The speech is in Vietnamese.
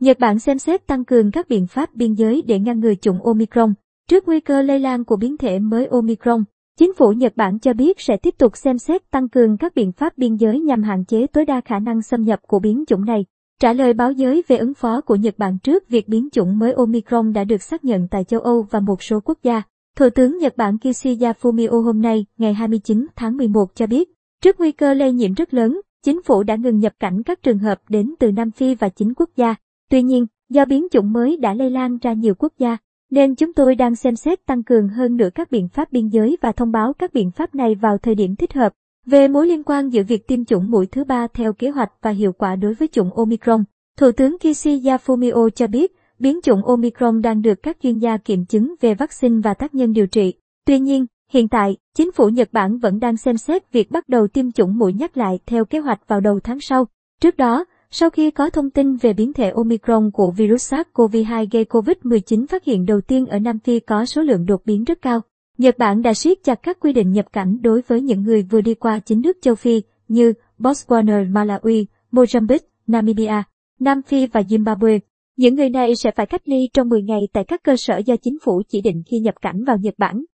Nhật Bản xem xét tăng cường các biện pháp biên giới để ngăn ngừa chủng Omicron. Trước nguy cơ lây lan của biến thể mới Omicron, chính phủ Nhật Bản cho biết sẽ tiếp tục xem xét tăng cường các biện pháp biên giới nhằm hạn chế tối đa khả năng xâm nhập của biến chủng này. Trả lời báo giới về ứng phó của Nhật Bản trước việc biến chủng mới Omicron đã được xác nhận tại châu Âu và một số quốc gia. Thủ tướng Nhật Bản Kishida Fumio hôm nay, ngày 29 tháng 11 cho biết, trước nguy cơ lây nhiễm rất lớn, chính phủ đã ngừng nhập cảnh các trường hợp đến từ Nam Phi và chính quốc gia. Tuy nhiên, do biến chủng mới đã lây lan ra nhiều quốc gia, nên chúng tôi đang xem xét tăng cường hơn nữa các biện pháp biên giới và thông báo các biện pháp này vào thời điểm thích hợp. Về mối liên quan giữa việc tiêm chủng mũi thứ ba theo kế hoạch và hiệu quả đối với chủng Omicron, Thủ tướng Kishida Fumio cho biết, biến chủng Omicron đang được các chuyên gia kiểm chứng về vaccine và tác nhân điều trị. Tuy nhiên, hiện tại, chính phủ Nhật Bản vẫn đang xem xét việc bắt đầu tiêm chủng mũi nhắc lại theo kế hoạch vào đầu tháng sau. Trước đó, sau khi có thông tin về biến thể Omicron của virus SARS-CoV-2 gây COVID-19 phát hiện đầu tiên ở Nam Phi có số lượng đột biến rất cao, Nhật Bản đã siết chặt các quy định nhập cảnh đối với những người vừa đi qua chính nước châu Phi như Botswana, Malawi, Mozambique, Namibia, Nam Phi và Zimbabwe. Những người này sẽ phải cách ly trong 10 ngày tại các cơ sở do chính phủ chỉ định khi nhập cảnh vào Nhật Bản.